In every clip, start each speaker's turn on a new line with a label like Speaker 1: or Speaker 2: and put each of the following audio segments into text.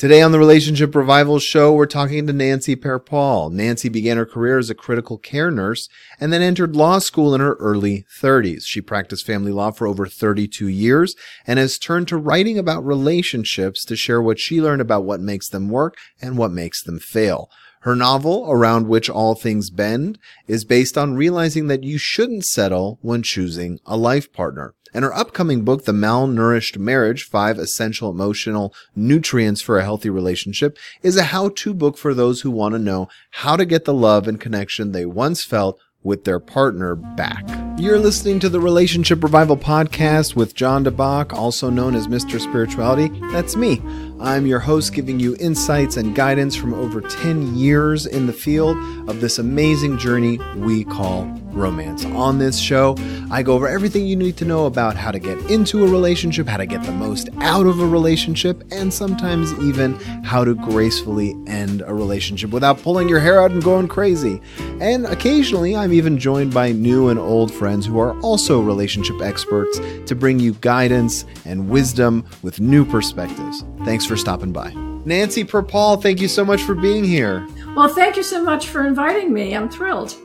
Speaker 1: Today on the Relationship Revival Show, we're talking to Nancy Perpall. Nancy began her career as a critical care nurse and then entered law school in her early 30s. She practiced family law for over 32 years and has turned to writing about relationships to share what she learned about what makes them work and what makes them fail. Her novel, Around Which All Things Bend, is based on realizing that you shouldn't settle when choosing a life partner. And her upcoming book, The Malnourished Marriage, Five Essential Emotional Nutrients for a Healthy Relationship, is a how-to book for those who want to know how to get the love and connection they once felt with their partner back. You're listening to the Relationship Revival Podcast with Jon DeBach, also known as Mr. Spirituality. That's me. I'm your host, giving you insights and guidance from over 10 years in the field of this amazing journey we call romance. On this show, I go over everything you need to know about how to get into a relationship, how to get the most out of a relationship, and sometimes even how to gracefully end a relationship without pulling your hair out and going crazy. And occasionally, I'm even joined by new and old friends who are also relationship experts to bring you guidance and wisdom with new perspectives. Thanks for stopping by. Nancy Perpall, thank you so much for being here.
Speaker 2: Well, thank you so much for inviting me. I'm thrilled.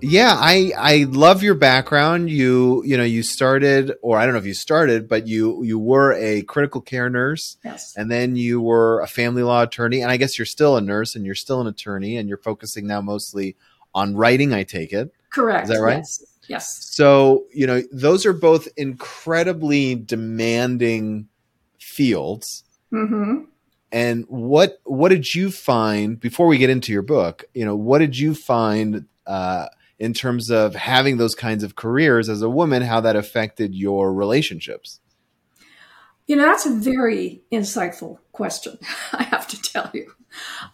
Speaker 1: Yeah, I I love your background. You you know you started, or I don't know if you started, but you you were a critical care nurse,
Speaker 2: yes,
Speaker 1: and then you were a family law attorney, and I guess you're still a nurse and you're still an attorney, and you're focusing now mostly on writing. I take it.
Speaker 2: Correct.
Speaker 1: Is that right?
Speaker 2: Yes. yes.
Speaker 1: So you know those are both incredibly demanding fields.
Speaker 2: Mm-hmm.
Speaker 1: And what what did you find before we get into your book? You know, what did you find uh, in terms of having those kinds of careers as a woman? How that affected your relationships?
Speaker 2: You know, that's a very insightful question. I have to tell you.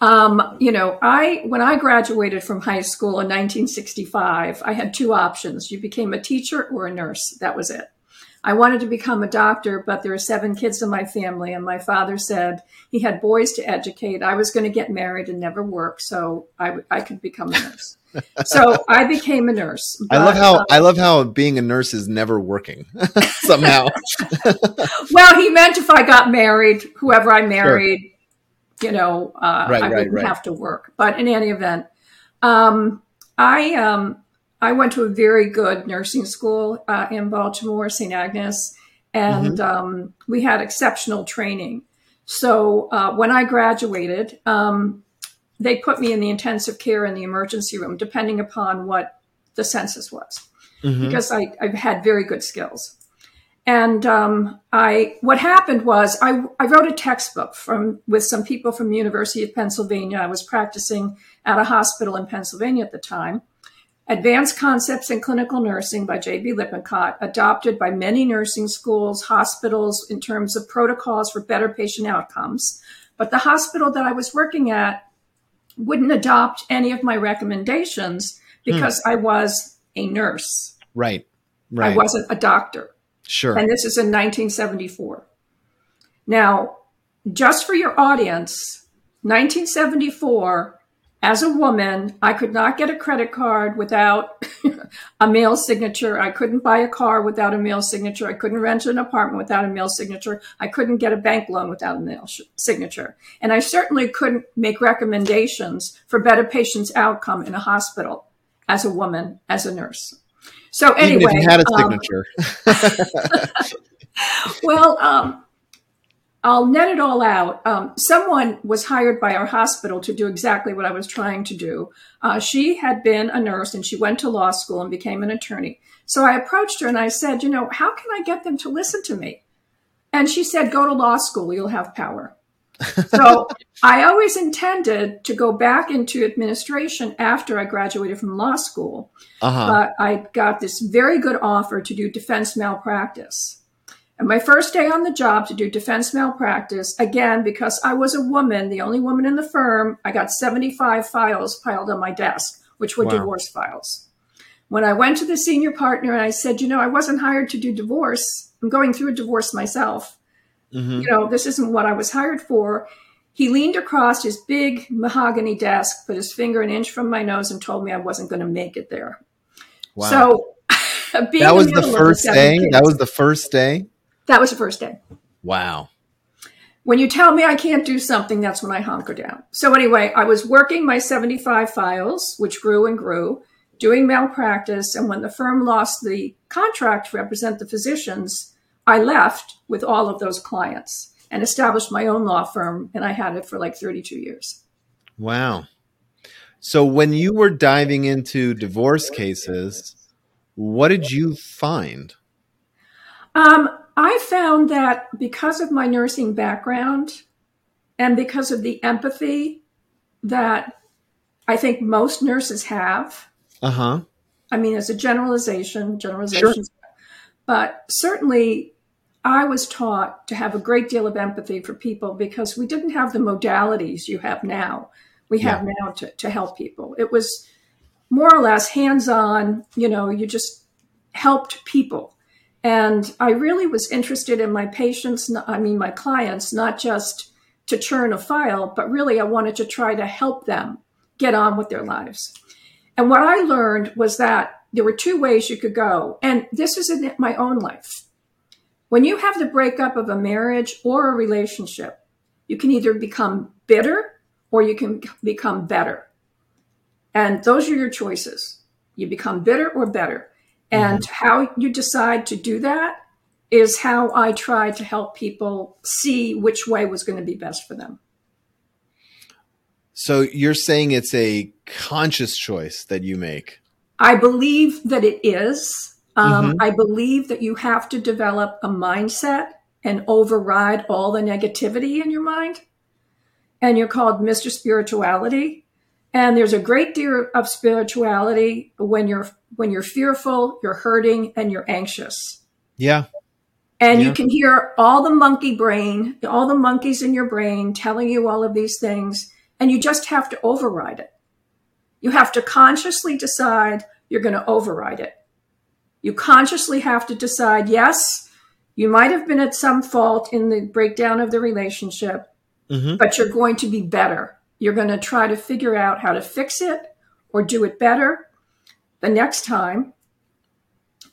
Speaker 2: Um, you know, I when I graduated from high school in 1965, I had two options: you became a teacher or a nurse. That was it. I wanted to become a doctor, but there are seven kids in my family, and my father said he had boys to educate. I was going to get married and never work, so I, I could become a nurse. so I became a nurse.
Speaker 1: But, I love how uh, I love how being a nurse is never working somehow.
Speaker 2: well, he meant if I got married, whoever I married, sure. you know, uh, right, I wouldn't right. have to work. But in any event, um, I um, I went to a very good nursing school uh, in Baltimore, St. Agnes, and mm-hmm. um, we had exceptional training. So uh, when I graduated, um, they put me in the intensive care in the emergency room, depending upon what the census was, mm-hmm. because I, have had very good skills. And um, I, what happened was, I, I wrote a textbook from with some people from the University of Pennsylvania. I was practicing at a hospital in Pennsylvania at the time, Advanced Concepts in Clinical Nursing by J.B. Lippincott, adopted by many nursing schools, hospitals in terms of protocols for better patient outcomes. But the hospital that I was working at wouldn't adopt any of my recommendations because hmm. I was a nurse.
Speaker 1: Right. Right.
Speaker 2: I wasn't a doctor.
Speaker 1: Sure.
Speaker 2: And this is in 1974. Now, just for your audience, 1974 as a woman, I could not get a credit card without a male signature. I couldn't buy a car without a male signature. I couldn't rent an apartment without a male signature. I couldn't get a bank loan without a male sh- signature. And I certainly couldn't make recommendations for better patients' outcome in a hospital as a woman, as a nurse. So anyway,
Speaker 1: Even if you had a signature.
Speaker 2: Um, well, um, I'll net it all out. Um, someone was hired by our hospital to do exactly what I was trying to do. Uh, she had been a nurse and she went to law school and became an attorney. So I approached her and I said, you know, how can I get them to listen to me? And she said, go to law school, you'll have power. so I always intended to go back into administration after I graduated from law school. Uh-huh. But I got this very good offer to do defense malpractice. And my first day on the job to do defense malpractice, again, because I was a woman, the only woman in the firm, I got 75 files piled on my desk, which were wow. divorce files. When I went to the senior partner and I said, you know, I wasn't hired to do divorce. I'm going through a divorce myself. Mm-hmm. You know, this isn't what I was hired for. He leaned across his big mahogany desk, put his finger an inch from my nose, and told me I wasn't going to make it there. Wow. So,
Speaker 1: that was the first day. Kids, that was the first day.
Speaker 2: That was the first day.
Speaker 1: Wow.
Speaker 2: when you tell me I can't do something, that's when I hunker down. So anyway, I was working my 75 files, which grew and grew, doing malpractice. And when the firm lost the contract to represent the physicians, I left with all of those clients and established my own law firm. And I had it for like 32 years.
Speaker 1: Wow. So when you were diving into divorce cases, what did you find?
Speaker 2: Um, I found that because of my nursing background and because of the empathy that I think most nurses have.
Speaker 1: Uh huh.
Speaker 2: I mean, as a generalization, generalization, sure. but certainly I was taught to have a great deal of empathy for people because we didn't have the modalities you have now. We have yeah. now to, to help people. It was more or less hands on, you know, you just helped people and I really was interested in my patients, I mean, my clients, not just to churn a file, but really I wanted to try to help them get on with their lives. And what I learned was that there were two ways you could go. And this is in my own life. When you have the breakup of a marriage or a relationship, you can either become bitter or you can become better. And those are your choices. You become bitter or better. And mm-hmm. how you decide to do that is how I try to help people see which way was going to be best for them.
Speaker 1: So you're saying it's a conscious choice that you make?
Speaker 2: I believe that it is. Um, mm-hmm. I believe that you have to develop a mindset and override all the negativity in your mind. And you're called Mr. Spirituality. And there's a great deal of spirituality when you're when you're fearful, you're hurting, and you're anxious.
Speaker 1: Yeah.
Speaker 2: And yeah. you can hear all the monkey brain, all the monkeys in your brain telling you all of these things, and you just have to override it. You have to consciously decide you're going to override it. You consciously have to decide, yes, you might have been at some fault in the breakdown of the relationship, mm-hmm. but you're going to be better you're going to try to figure out how to fix it or do it better the next time.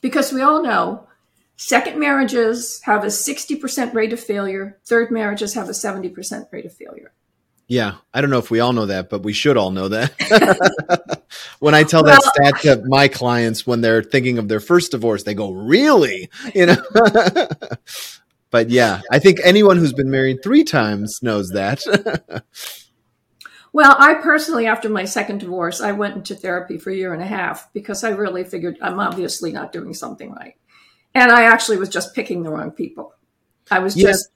Speaker 2: Because we all know second marriages have a 60% rate of failure, third marriages have a 70% rate of failure.
Speaker 1: Yeah, I don't know if we all know that, but we should all know that. when I tell well, that stat to my clients when they're thinking of their first divorce, they go, "Really?" You know. but yeah, I think anyone who's been married 3 times knows that.
Speaker 2: Well, I personally, after my second divorce, I went into therapy for a year and a half because I really figured I'm obviously not doing something right. And I actually was just picking the wrong people. I was yes. just,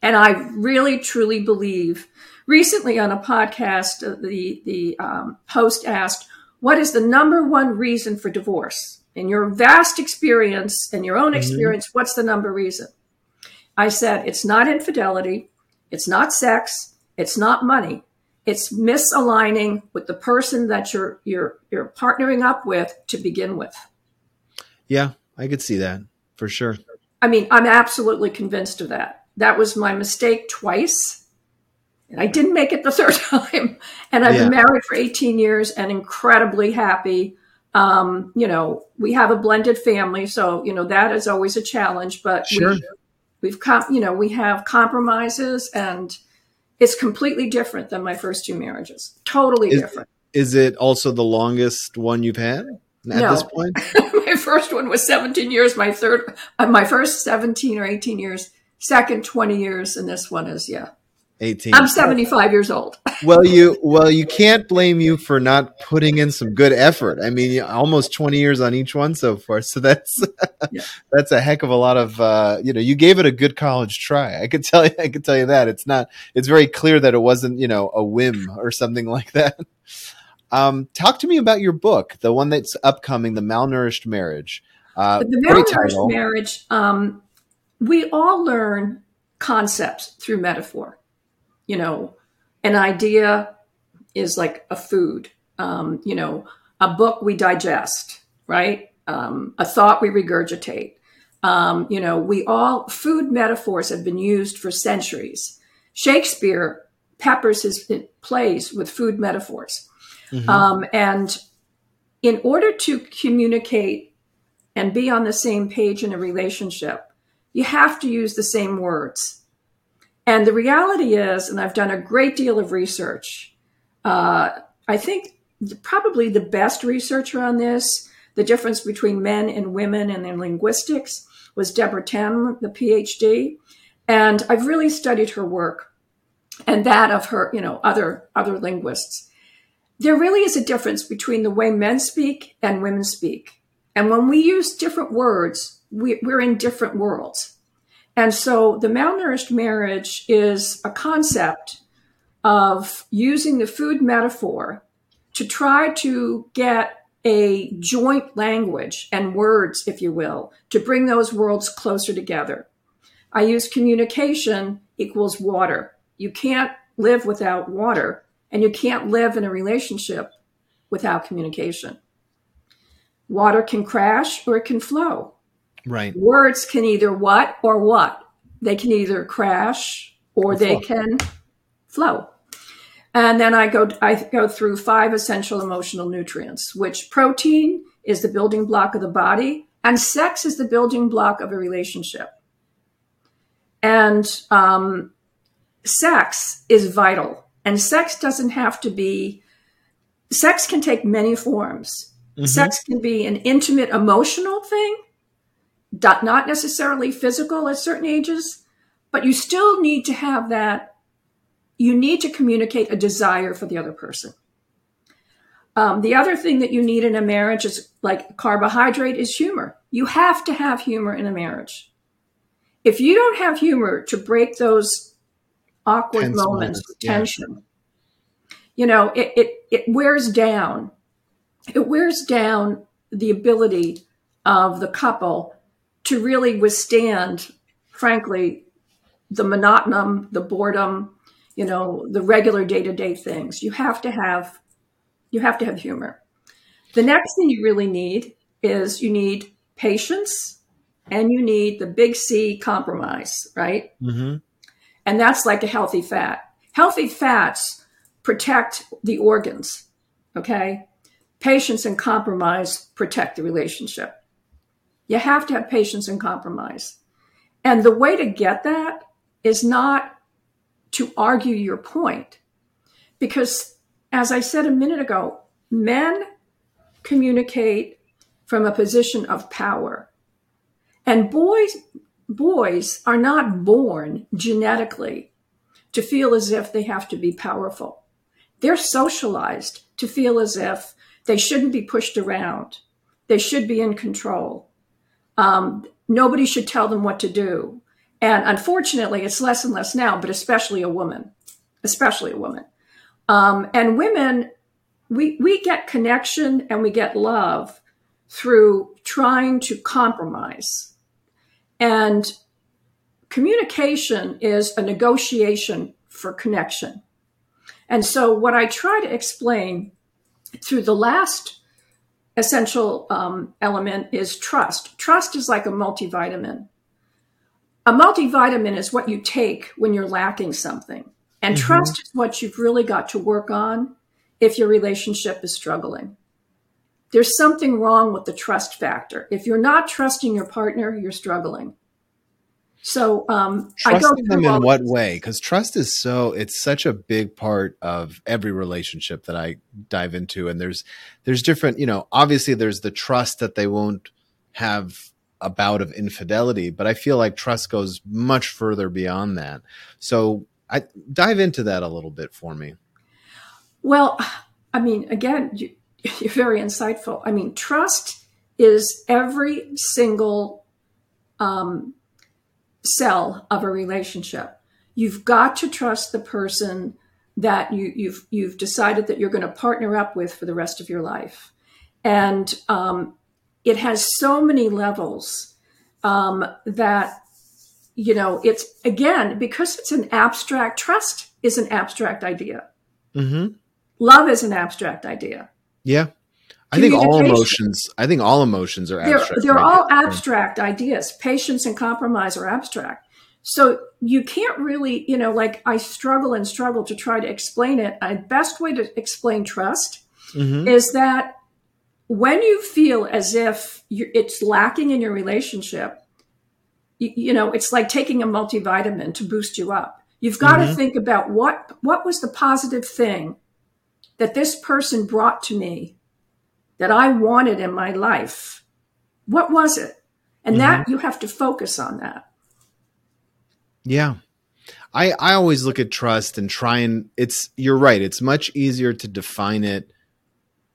Speaker 2: and I really truly believe. Recently on a podcast, uh, the the um, host asked, "What is the number one reason for divorce in your vast experience and your own mm-hmm. experience? Mm-hmm. What's the number reason?" I said, "It's not infidelity, it's not sex, it's not money, it's misaligning with the person that you're you're you're partnering up with to begin with.
Speaker 1: Yeah, I could see that for sure.
Speaker 2: I mean, I'm absolutely convinced of that. That was my mistake twice. And I didn't make it the third time. And I've yeah. been married for 18 years and incredibly happy. Um, you know, we have a blended family, so you know that is always a challenge. But
Speaker 1: sure.
Speaker 2: we, we've, com- you know, we have compromises and it's completely different than my first two marriages. Totally
Speaker 1: is,
Speaker 2: different.
Speaker 1: Is it also the longest one you've had at
Speaker 2: no.
Speaker 1: this point?
Speaker 2: my first one was 17 years. My third, uh, my first 17 or 18 years. Second 20 years, and this one is yeah,
Speaker 1: 18.
Speaker 2: I'm 75 years old.
Speaker 1: well, you well, you can't blame you for not putting in some good effort. I mean, almost 20 years on each one so far. So that's yeah. that's a heck of a lot of uh, you know, you gave it a good college try. I could tell you I could tell you that. It's not it's very clear that it wasn't, you know, a whim or something like that. Um, talk to me about your book, the one that's upcoming, The Malnourished Marriage.
Speaker 2: Uh, the Malnourished Marriage, um, we all learn concepts through metaphor you know, an idea is like a food. Um, you know, a book we digest, right? Um, a thought we regurgitate. Um, you know, we all food metaphors have been used for centuries. Shakespeare peppers his plays with food metaphors, mm-hmm. um, and in order to communicate and be on the same page in a relationship, you have to use the same words. And the reality is, and I've done a great deal of research, uh, I think probably the best researcher on this, the difference between men and women and in linguistics, was Deborah Tannen, the PhD. And I've really studied her work and that of her, you know, other other linguists. There really is a difference between the way men speak and women speak. And when we use different words, we, we're in different worlds. And so the malnourished marriage is a concept of using the food metaphor to try to get a joint language and words, if you will, to bring those worlds closer together. I use communication equals water. You can't live without water, and you can't live in a relationship without communication. Water can crash or it can flow.
Speaker 1: Right.
Speaker 2: Words can either what or what. They can either crash or, or they can flow. And then I go I go through five essential emotional nutrients, which protein is the building block of the body, and sex is the building block of a relationship. And um, sex is vital, and sex doesn't have to be. Sex can take many forms. Mm-hmm. Sex can be an intimate emotional thing, not necessarily physical at certain ages, but you still need to have that. You need to communicate a desire for the other person. Um, the other thing that you need in a marriage is like carbohydrate is humor. You have to have humor in a marriage. If you don't have humor to break those awkward Tense moments, moments of tension, yeah. you know, it, it, it wears down. It wears down the ability of the couple to really withstand, frankly, the monotonum, the boredom, you know, the regular day to day things. You have to have, you have to have humor. The next thing you really need is you need patience and you need the big C compromise, right? Mm-hmm. And that's like a healthy fat. Healthy fats protect the organs, okay? Patience and compromise protect the relationship. You have to have patience and compromise. And the way to get that is not to argue your point. Because, as I said a minute ago, men communicate from a position of power. And boys, boys are not born genetically to feel as if they have to be powerful. They're socialized to feel as if they shouldn't be pushed around. They should be in control. Um, nobody should tell them what to do. And unfortunately, it's less and less now, but especially a woman, especially a woman. Um, and women, we, we get connection and we get love through trying to compromise. And communication is a negotiation for connection. And so, what I try to explain through the last essential um, element is trust. Trust is like a multivitamin. A multivitamin is what you take when you're lacking something. And mm-hmm. trust is what you've really got to work on if your relationship is struggling. There's something wrong with the trust factor. If you're not trusting your partner, you're struggling. So um, I go
Speaker 1: trusting them in what way? Because trust is so it's such a big part of every relationship that I dive into, and there's there's different you know obviously there's the trust that they won't have a bout of infidelity, but I feel like trust goes much further beyond that. So I dive into that a little bit for me.
Speaker 2: Well, I mean, again, you, you're very insightful. I mean, trust is every single um, cell of a relationship. You've got to trust the person that you, have you've, you've decided that you're going to partner up with for the rest of your life, and um, it has so many levels um, that you know it's again because it's an abstract. Trust is an abstract idea. Mm-hmm. Love is an abstract idea.
Speaker 1: Yeah. I think all emotions. I think all emotions are
Speaker 2: abstract. They're, they're all abstract ideas. Patience and compromise are abstract. So you can't really, you know, like I struggle and struggle to try to explain it. A best way to explain trust mm-hmm. is that when you feel as if it's lacking in your relationship, you, you know, it's like taking a multivitamin to boost you up. You've got mm-hmm. to think about what what was the positive thing that this person brought to me that I wanted in my life. What was it? And mm-hmm. that you have to focus on that.
Speaker 1: Yeah. I I always look at trust and try and it's you're right, it's much easier to define it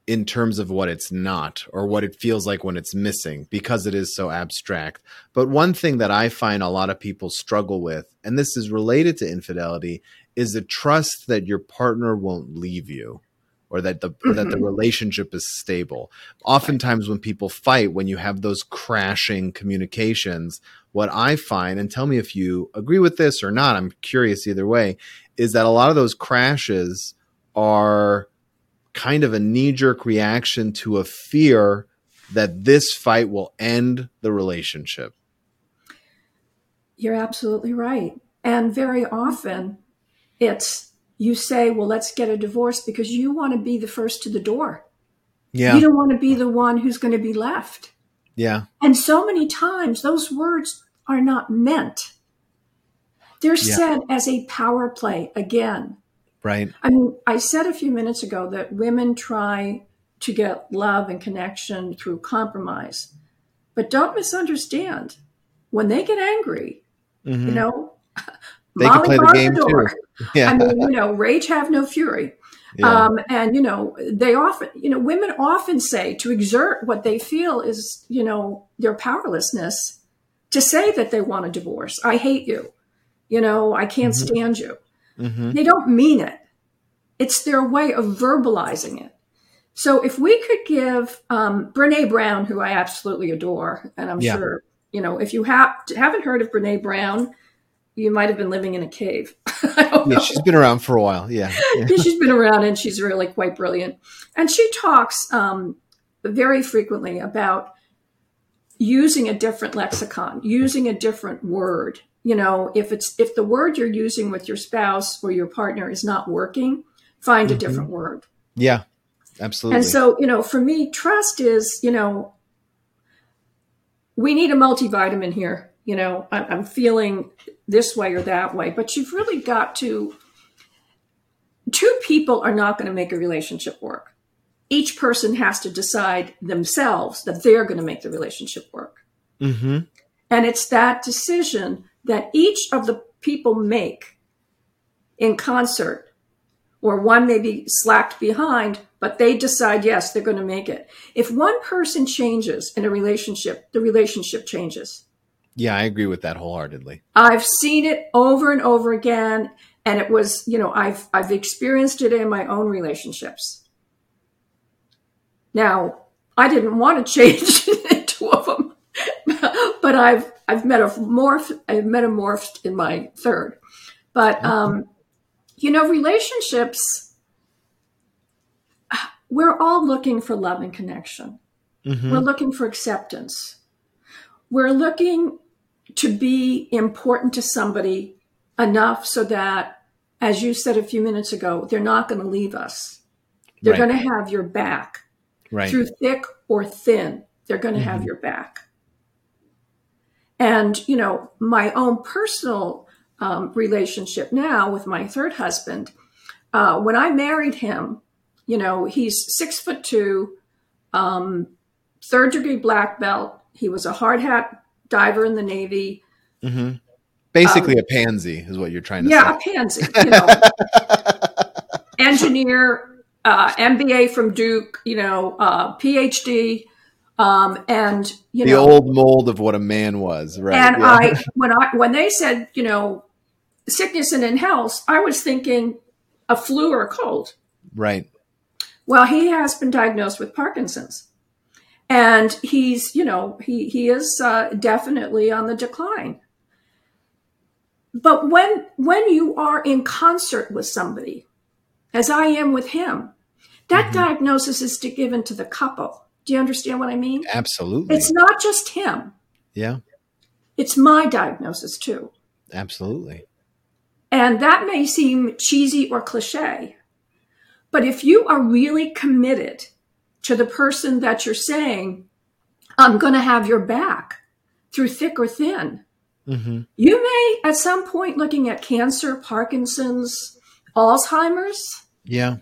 Speaker 1: in terms of what it's not or what it feels like when it's missing because it is so abstract. But one thing that I find a lot of people struggle with, and this is related to infidelity, is the trust that your partner won't leave you or that the mm-hmm. that the relationship is stable. Oftentimes when people fight when you have those crashing communications, what I find and tell me if you agree with this or not, I'm curious either way, is that a lot of those crashes are kind of a knee jerk reaction to a fear that this fight will end the relationship.
Speaker 2: You're absolutely right. And very often it's you say, well, let's get a divorce because you want to be the first to the door. Yeah. You don't want to be the one who's going to be left.
Speaker 1: Yeah.
Speaker 2: And so many times those words are not meant. They're yeah. said as a power play again.
Speaker 1: Right.
Speaker 2: I mean, I said a few minutes ago that women try to get love and connection through compromise. But don't misunderstand. When they get angry, mm-hmm. you know,
Speaker 1: they Molly can play the game the too.
Speaker 2: Yeah. I mean, you know, rage have no fury. Yeah. Um, and you know, they often, you know, women often say to exert what they feel is, you know, their powerlessness to say that they want a divorce. I hate you. You know, I can't mm-hmm. stand you. Mm-hmm. They don't mean it. It's their way of verbalizing it. So if we could give um, Brene Brown, who I absolutely adore, and I'm yeah. sure you know, if you have haven't heard of Brene Brown, you might have been living in a cave.
Speaker 1: yeah, she's been around for a while. Yeah.
Speaker 2: yeah. she's been around and she's really quite brilliant. And she talks um, very frequently about using a different lexicon, using a different word you know, if it's if the word you're using with your spouse or your partner is not working, find mm-hmm. a different word.
Speaker 1: Yeah. Absolutely.
Speaker 2: And so, you know, for me, trust is, you know, we need a multivitamin here. You know, I'm feeling this way or that way, but you've really got to. Two people are not going to make a relationship work. Each person has to decide themselves that they're going to make the relationship work. Mm-hmm. And it's that decision that each of the people make in concert, or one may be slacked behind, but they decide, yes, they're going to make it. If one person changes in a relationship, the relationship changes.
Speaker 1: Yeah, I agree with that wholeheartedly.
Speaker 2: I've seen it over and over again. And it was, you know, I've I've experienced it in my own relationships. Now, I didn't want to change two of them, but I've I've metamorphed, I've metamorphed in my third. But, um, you know, relationships, we're all looking for love and connection. Mm-hmm. We're looking for acceptance. We're looking to be important to somebody enough so that, as you said a few minutes ago, they're not going to leave us. They're right. going to have your back. Right. Through thick or thin, they're going to mm-hmm. have your back. And, you know, my own personal um, relationship now with my third husband, uh, when I married him, you know, he's six foot two, um, third degree black belt. He was a hard hat diver in the Navy.
Speaker 1: Mm-hmm. Basically, um, a pansy is what you're trying to
Speaker 2: yeah,
Speaker 1: say.
Speaker 2: Yeah, a pansy. You know, engineer, uh, MBA from Duke, you know, uh, PhD. Um, and you
Speaker 1: the
Speaker 2: know,
Speaker 1: old mold of what a man was, right?
Speaker 2: And yeah. I, when I, when they said, you know, sickness and in health, I was thinking a flu or a cold.
Speaker 1: Right.
Speaker 2: Well, he has been diagnosed with Parkinson's, and he's, you know, he he is uh, definitely on the decline. But when when you are in concert with somebody, as I am with him, that mm-hmm. diagnosis is to given to the couple do you understand what I mean?
Speaker 1: Absolutely.
Speaker 2: It's not just him.
Speaker 1: Yeah.
Speaker 2: It's my diagnosis too.
Speaker 1: Absolutely.
Speaker 2: And that may seem cheesy or cliche, but if you are really committed to the person that you're saying, I'm going to have your back through thick or thin, Mm-hmm. You may, at some point, looking at cancer, Parkinson's, Alzheimer's.
Speaker 1: Yeah.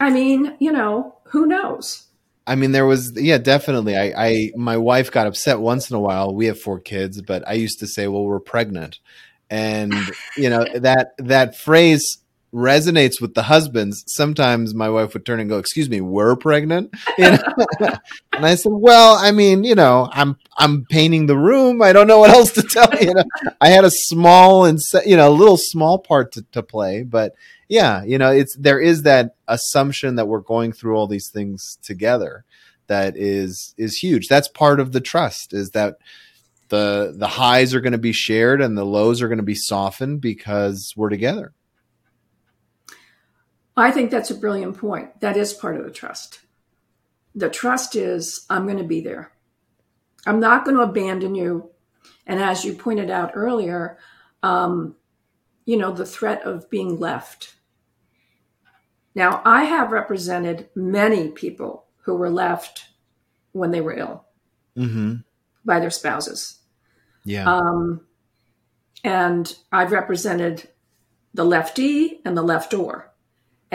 Speaker 2: I mean, you know, who knows?
Speaker 1: I mean, there was, yeah, definitely. I, I, my wife got upset once in a while. We have four kids, but I used to say, well, we're pregnant. And, you know, that, that phrase resonates with the husbands. Sometimes my wife would turn and go, "Excuse me, we're pregnant," you know? and I said, "Well, I mean, you know, I'm I'm painting the room. I don't know what else to tell you. you know, I had a small and you know a little small part to, to play, but yeah, you know, it's there is that assumption that we're going through all these things together that is is huge. That's part of the trust is that the the highs are going to be shared and the lows are going to be softened because we're together.
Speaker 2: I think that's a brilliant point. That is part of the trust. The trust is I'm going to be there. I'm not going to abandon you. And as you pointed out earlier, um, you know, the threat of being left. Now, I have represented many people who were left when they were ill mm-hmm. by their spouses.
Speaker 1: Yeah. Um,
Speaker 2: and I've represented the lefty and the leftor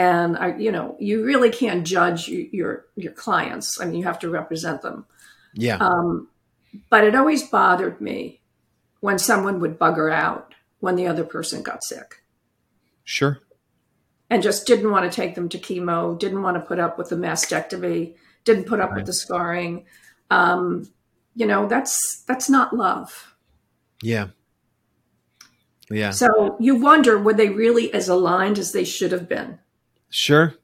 Speaker 2: and I, you know, you really can't judge your your clients. I mean, you have to represent them.
Speaker 1: Yeah. Um,
Speaker 2: but it always bothered me when someone would bugger out when the other person got sick.
Speaker 1: Sure.
Speaker 2: And just didn't want to take them to chemo, didn't want to put up with the mastectomy, didn't put up right. with the scarring. Um, you know, that's that's not love.
Speaker 1: Yeah. Yeah.
Speaker 2: So you wonder were they really as aligned as they should have been?
Speaker 1: Sure.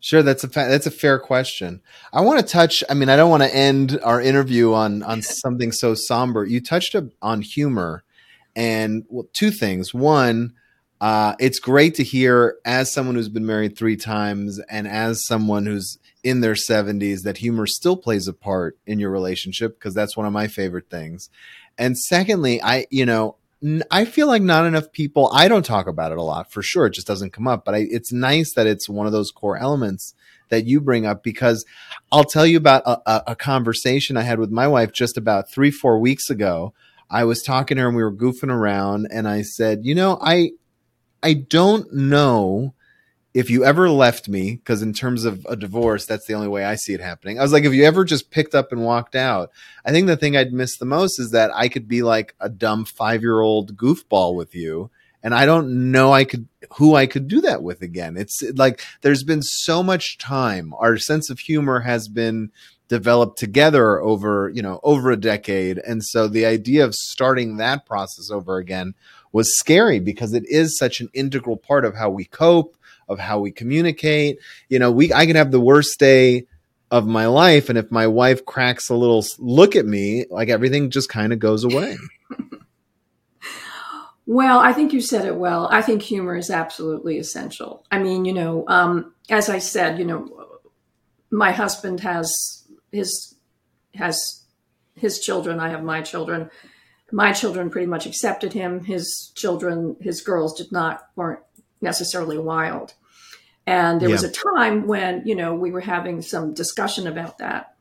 Speaker 1: Sure, that's a fa- that's a fair question. I want to touch. I mean, I don't want to end our interview on on something so somber. You touched on humor, and well, two things. One, uh, it's great to hear as someone who's been married three times, and as someone who's in their seventies, that humor still plays a part in your relationship because that's one of my favorite things. And secondly, I you know I feel like not enough people. I don't talk about it a lot for sure. It just doesn't come up. But I, it's nice that it's one of those core elements that you bring up because I'll tell you about a, a, conversation I had with my wife just about three, four weeks ago. I was talking to her and we were goofing around, and I said, "You know, I I don't know if you ever left me, because in terms of a divorce, that's the only way I see it happening. I was like, if you ever just picked up and walked out, I think the thing I'd miss the most is that I could be like a dumb five year old goofball with you. And I don't know I could who I could do that with again. It's like there's been so much time. Our sense of humor has been developed together over, you know, over a decade. And so the idea of starting that process over again was scary because it is such an integral part of how we cope of how we communicate. You know, we I can have the worst day of my life and if my wife cracks a little look at me, like everything just kind of goes away.
Speaker 2: well, I think you said it well. I think humor is absolutely essential. I mean, you know, um, as I said, you know, my husband has his has his children. I have my children. My children pretty much accepted him. His children, his girls, did not weren't necessarily wild. And there yeah. was a time when, you know, we were having some discussion about that.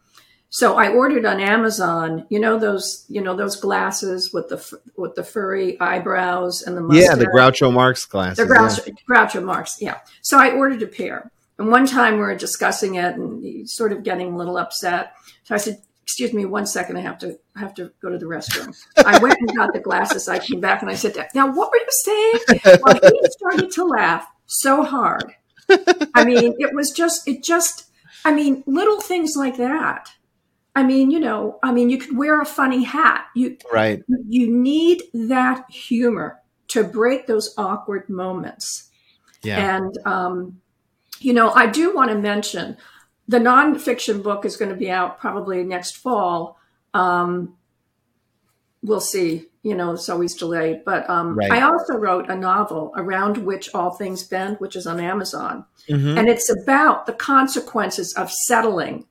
Speaker 2: So I ordered on Amazon, you know those, you know those glasses with the with the furry eyebrows and the mustache.
Speaker 1: Yeah, the Groucho Marx glasses.
Speaker 2: The Groucho, yeah. Groucho Marx, yeah. So I ordered a pair, and one time we were discussing it and he sort of getting a little upset. So I said, "Excuse me, one second. I have to I have to go to the restroom." I went and got the glasses. I came back and I said, "Now, what were you saying?" Well, he started to laugh so hard I mean, it was just, it just, I mean, little things like that. I mean, you know, I mean, you could wear a funny hat. You,
Speaker 1: right.
Speaker 2: You need that humor to break those awkward moments.
Speaker 1: Yeah.
Speaker 2: And, um, you know, I do want to mention the nonfiction book is going to be out probably next fall. Um, we'll see you know, it's always delayed. But um, right. I also wrote a novel, Around Which All Things Bend, which is on Amazon. Mm-hmm. And it's about the consequences of settling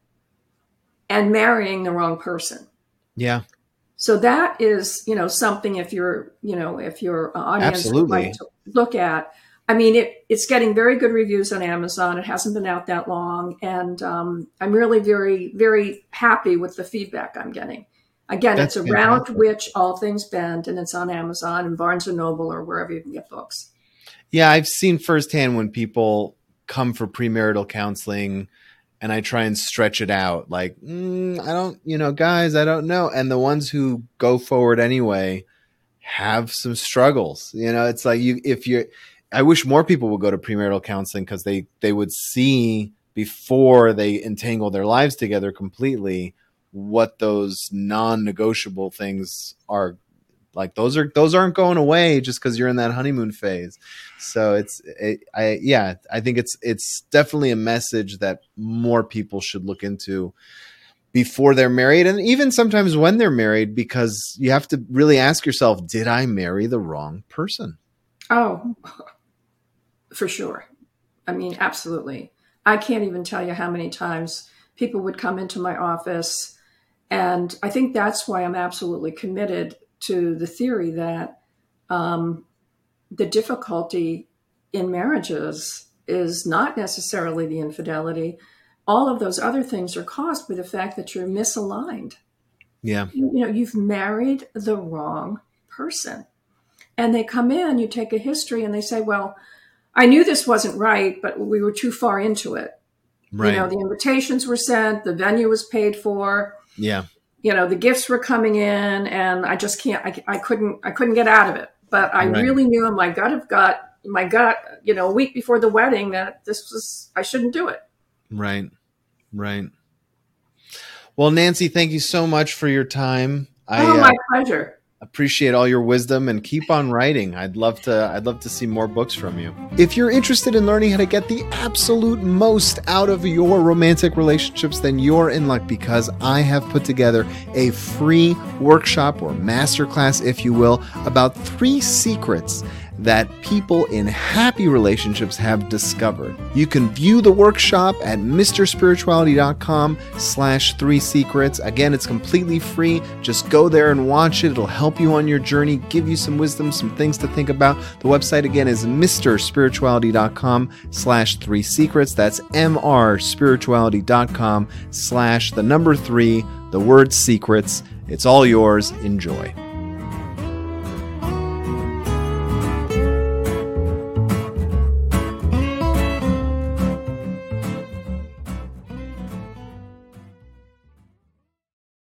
Speaker 2: and marrying the wrong person.
Speaker 1: Yeah.
Speaker 2: So that is, you know, something if you're, you know, if your audience would like to look at. I mean, it, it's getting very good reviews on Amazon. It hasn't been out that long. And um, I'm really very, very happy with the feedback I'm getting. Again, That's it's around which all things bend, and it's on Amazon and Barnes and Noble or wherever you can get books.
Speaker 1: Yeah, I've seen firsthand when people come for premarital counseling and I try and stretch it out. Like, mm, I don't, you know, guys, I don't know. And the ones who go forward anyway have some struggles. You know, it's like you, if you're, I wish more people would go to premarital counseling because they, they would see before they entangle their lives together completely what those non-negotiable things are like those are those aren't going away just because you're in that honeymoon phase. So it's it, I yeah I think it's it's definitely a message that more people should look into before they're married and even sometimes when they're married because you have to really ask yourself did I marry the wrong person?
Speaker 2: Oh, for sure. I mean, absolutely. I can't even tell you how many times people would come into my office. And I think that's why I'm absolutely committed to the theory that um, the difficulty in marriages is not necessarily the infidelity. All of those other things are caused by the fact that you're misaligned.
Speaker 1: Yeah.
Speaker 2: You, you know, you've married the wrong person. And they come in, you take a history, and they say, Well, I knew this wasn't right, but we were too far into it. Right. You know, the invitations were sent, the venue was paid for.
Speaker 1: Yeah
Speaker 2: you know the gifts were coming in and i just can't i, I couldn't i couldn't get out of it but i right. really knew in my gut of gut my gut you know a week before the wedding that this was i shouldn't do it
Speaker 1: right right well nancy thank you so much for your time
Speaker 2: oh I, my uh, pleasure
Speaker 1: appreciate all your wisdom and keep on writing. I'd love to I'd love to see more books from you. If you're interested in learning how to get the absolute most out of your romantic relationships, then you're in luck because I have put together a free workshop or masterclass if you will about 3 secrets that people in happy relationships have discovered. You can view the workshop at mrspirituality.com slash three secrets. Again, it's completely free. Just go there and watch it. It'll help you on your journey, give you some wisdom, some things to think about. The website again is mrspirituality.com slash three secrets. That's mrspirituality.com slash the number three, the word secrets. It's all yours. Enjoy.